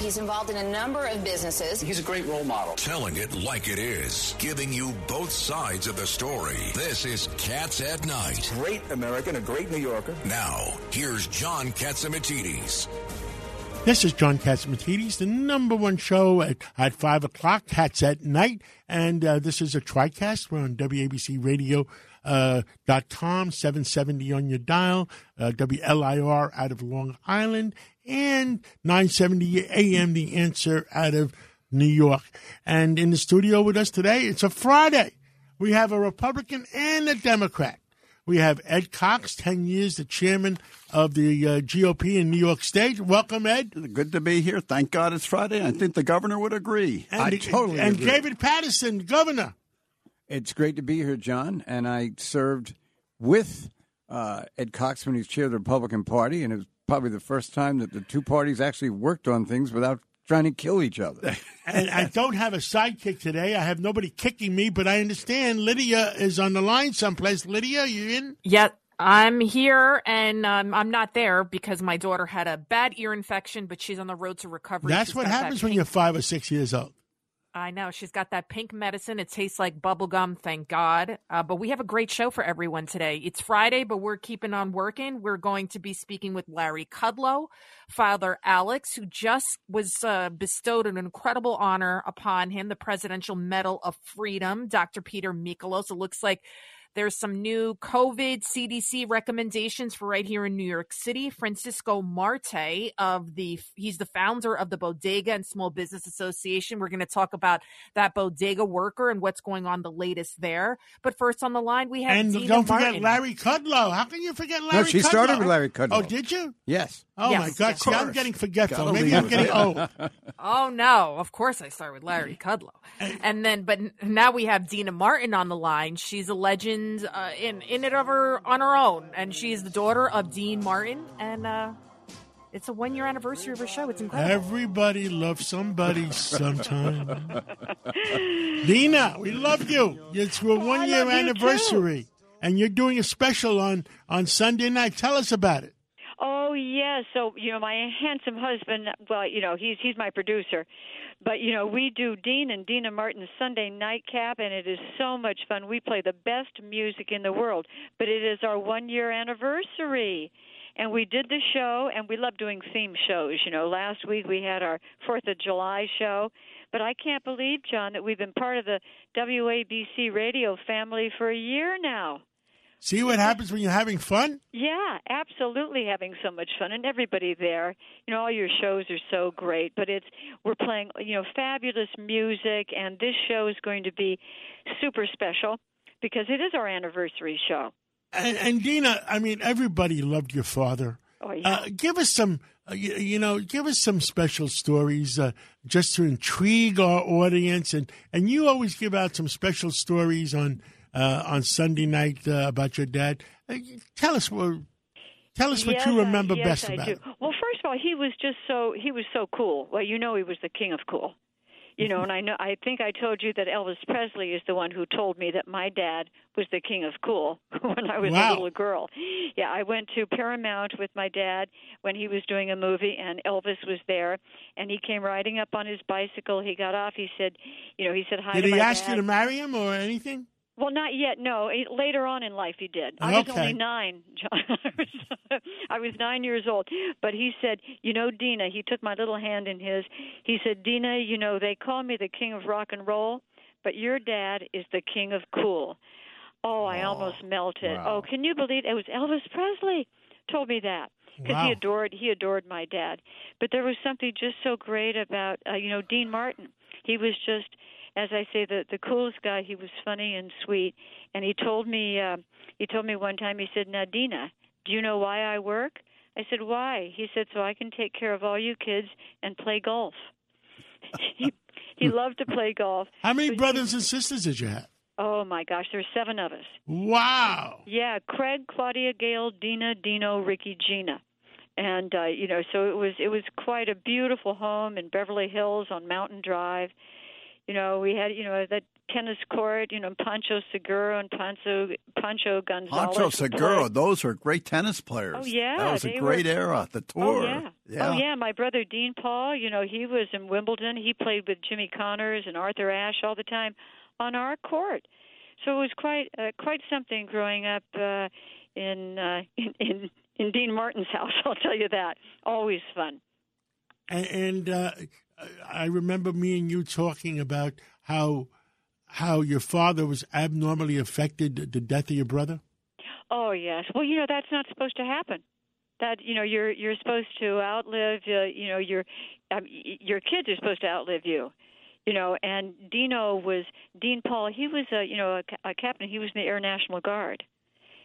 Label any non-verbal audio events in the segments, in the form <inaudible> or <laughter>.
He's involved in a number of businesses. He's a great role model. Telling it like it is, giving you both sides of the story. This is Cats at Night. Great American, a great New Yorker. Now, here's John Catsimatidis. This is John Catsimatidis, the number one show at, at 5 o'clock, Cats at Night. And uh, this is a TriCast. We're on WABC Radio. Uh, dot com 770 on your dial uh, WLIR out of Long Island and 970 AM the answer out of New York and in the studio with us today it's a Friday we have a Republican and a Democrat we have Ed Cox 10 years the chairman of the uh, GOP in New York State welcome Ed Good to be here. Thank God it's Friday. I think the governor would agree. and, I totally agree. and agree. David Paterson governor It's great to be here, John. And I served with uh, Ed Cox when he was chair of the Republican Party, and it was probably the first time that the two parties actually worked on things without trying to kill each other. <laughs> and I don't have a sidekick today. I have nobody kicking me, but I understand Lydia is on the line someplace. Lydia, you in? Yeah, I'm here and um, I'm not there because my daughter had a bad ear infection, but she's on the road to recovery. That's She's what got that happens when you're five or six years old. I know she's got that pink medicine. It tastes like bubble gum, thank God. Uh, but we have a great show for everyone today. It's Friday, but we're keeping on working. We're going to be speaking with Larry Kudlow, Father Alex, who just was uh, bestowed an incredible honor upon him, the Presidential Medal of Freedom. Dr. Peter Mikolos. It looks like there's some new COVID CDC recommendations for right here in New York City. Francisco Marte of the he's the founder of the Bodega and Small Business Association. We're going to talk about that bodega worker and what's going on the latest there. But first on the line we have And Deana don't forget Martin. Larry Kudlow. How can you forget Larry no, she Kudlow? started with Larry Kudlow. Oh, did you? Yes. Oh, Yes, my God. yes. See, I'm getting forgetful. Gotta Maybe I'm it. getting old. <laughs> Oh no! Of course, I start with Larry Kudlow, and then but now we have Deana Martin on the line. She's a legend uh, in in it of her on her own, and she's the daughter of Dean Martin, and uh, it's a one year anniversary of her show. It's incredible. Everybody loves somebody sometime. <laughs> Deana, we love you. It's your one year love you, anniversary. And you're doing a special on, on Sunday night. Tell us about it. Oh yeah, so you know my handsome husband. Well, you know he's he's my producer, but you know we do Dean and Deana Martin's Sunday nightcap, and it is so much fun. We play the best music in the world, but it is our one year anniversary, and we did the show, and we love doing theme shows. You know, last week we had our Fourth of July show, but I can't believe John that we've been part of the WABC radio family for a year now. See what happens when you're having fun? Yeah, absolutely having so much fun and everybody there. You know, all your shows are so great, but it's we're playing, you know, fabulous music and this show is going to be super special because it is our anniversary show. And, and Deana, I mean, everybody loved your father. Oh yeah. Uh, give us some, uh, you, you know, give us some special stories uh, just to intrigue our audience. And, and you always give out some special stories on uh, on Sunday night uh, about your dad. Uh, tell us what, tell us what yes, you remember yes, best I about do. it. Well, first of all, he was just so he was so cool. Well, you know, he was the king of cool. You know, and I know I think I told you that Elvis Presley is the one who told me that my dad was the king of cool <laughs> when I was Wow. a little girl. Yeah, I went to Paramount with my dad when he was doing a movie and Elvis was there and he came riding up on his bicycle. He got off. He said, you know, he said hi Did he ask dad. you to marry him or anything? Well, not yet. No, later on in life he did. I was only nine. John. <laughs> I was, nine years old. But he said, "You know, Deana." He took my little hand in his. He said, "Deana, you know they call me the king of rock and roll, but your dad is the king of cool." Oh, I almost melted. wow. Oh, can you believe it was Elvis Presley told me that because Wow. he adored he adored my dad. But there was something just so great about uh, you know Dean Martin. He was just as I say the the coolest guy. He was funny and sweet, and he told me uh, he told me one time he said, "Nadina, do you know why I work?" I said, "Why?" He said, "So I can take care of all you kids and play golf." <laughs> he he loved to play golf. How many But he- brothers and sisters did you have? Oh my gosh, there's seven of us. Wow. Yeah, Craig, Claudia, Gail, Deana, Dino, Ricky, Gina. And uh, you know, so it was it was quite a beautiful home in Beverly Hills on Mountain Drive. You know, we had you know that tennis court. You know, Pancho Segura and Pancho Pancho Gonzalez. Pancho would Segura, those are great tennis players. Oh yeah, that was a great were, era. The tour. Oh tour. yeah. Oh yeah, my brother Dean Paul, you know, he was in Wimbledon. He played with Jimmy Connors and Arthur Ashe all the time on our court. So it was quite uh, quite something growing up uh in uh <laughs> in, in in Dean Martin's <laughs> house, I'll tell you that. Always fun. And, and uh, I remember me and you talking about how how your father was abnormally affected the death of your brother. Oh yes. Well, you know that's not supposed to happen. That you know you're you're supposed to outlive uh, you know your um, your kids are supposed to outlive you. You know, and Dino was Dean Paul. He was a you know a, a captain. He was in the Air National Guard,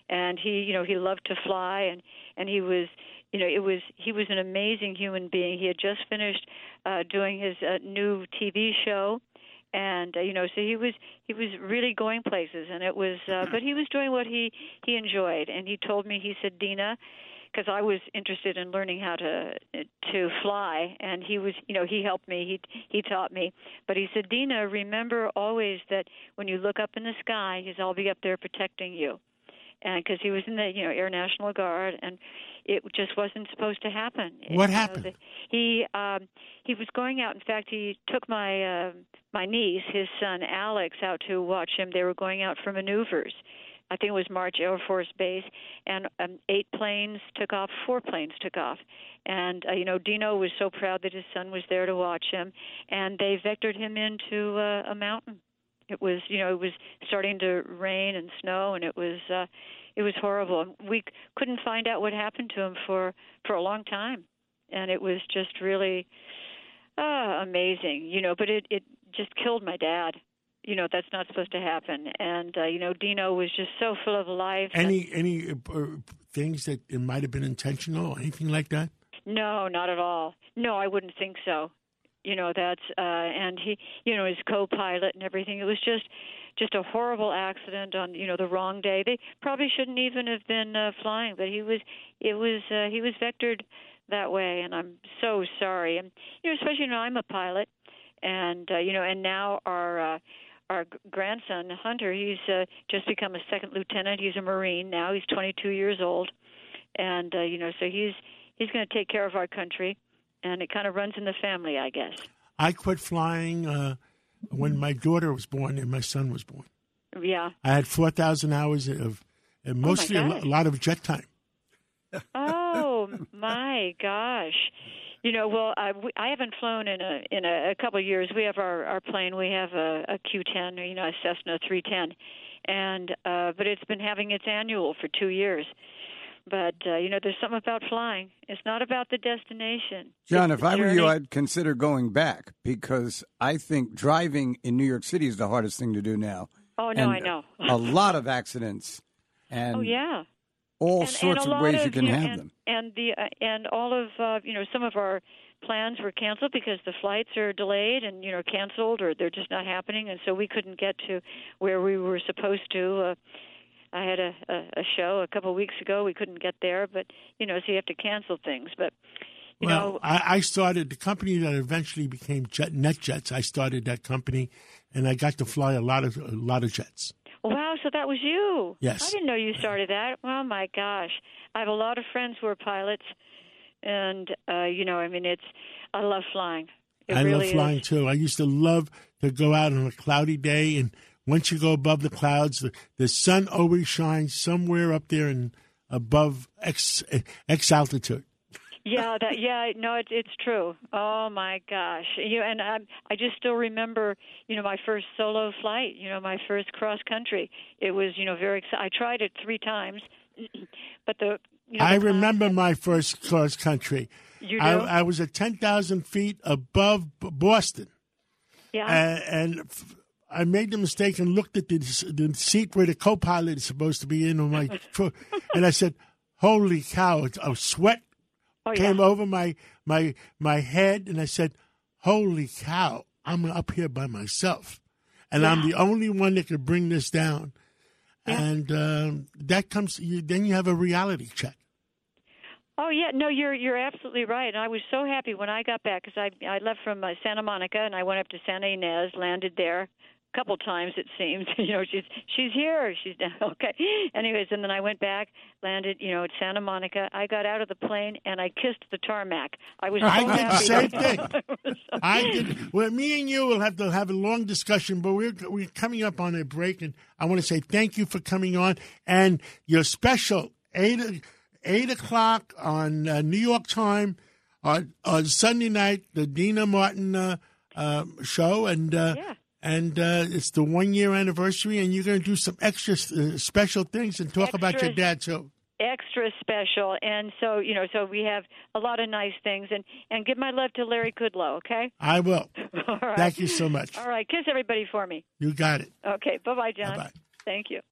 and he you know he loved to fly and and he was you know it was he was an amazing human being. He had just finished uh, doing his uh, new TV show. And uh, you know so he was he was really going places. And it was uh, but he was doing what he he enjoyed. And he told me he said Deana because I was interested in learning how to to fly. And he was you know he helped me. He he taught me. But he said Deana remember always that when you look up in the sky he's I'll be up there protecting you. And because he was in the you know Air National Guard. And it just wasn't supposed to happen What You know, happened? the- he um he was going out in fact he took my uh, my niece his son Alex out to watch him they were going out for maneuvers I think it was March Air Force Base, and um, eight planes took off. Four planes took off, and uh, you know Dino was so proud that his son was there to watch him, and they vectored him into uh, a mountain. It was you know it was starting to rain and snow, and it was uh, it was horrible. We couldn't find out what happened to him for for a long time, and it was just really uh, amazing, you know. But it it just killed my dad. You know that's not supposed to happen, and uh, you know Dino was just so full of life. Any any uh, uh, things that it might have been intentional or anything like that? No, not at all. No, I wouldn't think so. You know, that's uh and he, you know, his co-pilot and everything. It was just just a horrible accident on, you know, the wrong day. They probably shouldn't even have been uh, flying, but he was it was uh, he was vectored that way and I'm so sorry. And you know, especially you know I'm a pilot and uh, you know, and now our uh our grandson Hunter, he's uh, just become a second lieutenant. He's a Marine now. He's 22 years old, and uh, you know, so he's he's going to take care of our country, and it kind of runs in the family, I guess. I quit flying uh, when my daughter was born and my son was born. Yeah. I had four thousand hours of, and mostly a, a lot of jet time. Oh <laughs> my gosh. You know, well, I, we- I haven't flown in a in a, a couple of years. We have our our plane. We have a, a Q10, you know, a Cessna 310, and uh, but it's been having its annual for two years. But uh, you know, there's something about flying. It's not about the destination. John, if I were you. I'd consider going back because I think driving in New York City is the hardest thing to do now. Oh no, And I know. <laughs> a lot of accidents and oh yeah. all and, sorts and of ways you can know, have and, them. And the uh, and all of uh, you know some of our plans were canceled because the flights are delayed and you know canceled or they're just not happening, and so we couldn't get to where we were supposed to. Uh, I had a, a, a show a couple of weeks ago. We couldn't get there, but you know, so you have to cancel things. But you well, know, I, I started the company that eventually became Jet, NetJets. I started that company, and I got to fly a lot of a lot of jets. Wow, so that was you. Yes. I didn't know you started that. Oh my gosh. I have a lot of friends who are pilots and uh you know, I mean it's I love flying. It I really love flying is. too. I used to love to go out on a cloudy day, and once you go above the clouds, the, the sun always shines somewhere up there and above x x altitude. Yeah, that yeah, no, it's it's true. Oh my gosh. You and I I just still remember, you know, my first solo flight, you know, my first cross country. It was, you know, very I tried it 3 times. <clears throat> but the you know, I the remember my first cross country. You I, do? I was at ten thousand feet above Boston. Yeah. And f- I made the mistake and looked at the, the seat where the co-pilot is supposed to be in on my <laughs> foot, and I said, "Holy cow!" A sweat Oh, yeah. came over my my my head, and I said, "Holy cow! I'm up here by myself, and I'm the only one that could bring this down." And um, that comes. You, then you have a reality check. Oh yeah, no, you're you're absolutely right. And I was so happy when I got back because I I left from uh, Santa Monica and I went up to Santa Ynez, landed there a couple times it seems. <laughs> you know, she's she's here, she's down. <laughs> okay. Anyways, and then I went back, landed, you know, at Santa Monica. I got out of the plane and I kissed the tarmac. I was <laughs> so I did the same thing. I did. Well, me and you will have to have a long discussion, but we're we're coming up on a break, and I want to say thank you for coming on and your special eight eight o'clock on uh, New York time on on Sunday night, the Deana Martin uh, uh, show, and uh, Yeah. And uh, it's the one year anniversary, and you're going to do some extra uh, special things and talk about your dad too. extra special and so you know so we have a lot of nice things and and give my love to larry kudlow okay I will. <laughs> all right Thank you so much. all right kiss everybody for me You got it. okay bye bye john Bye-bye. thank you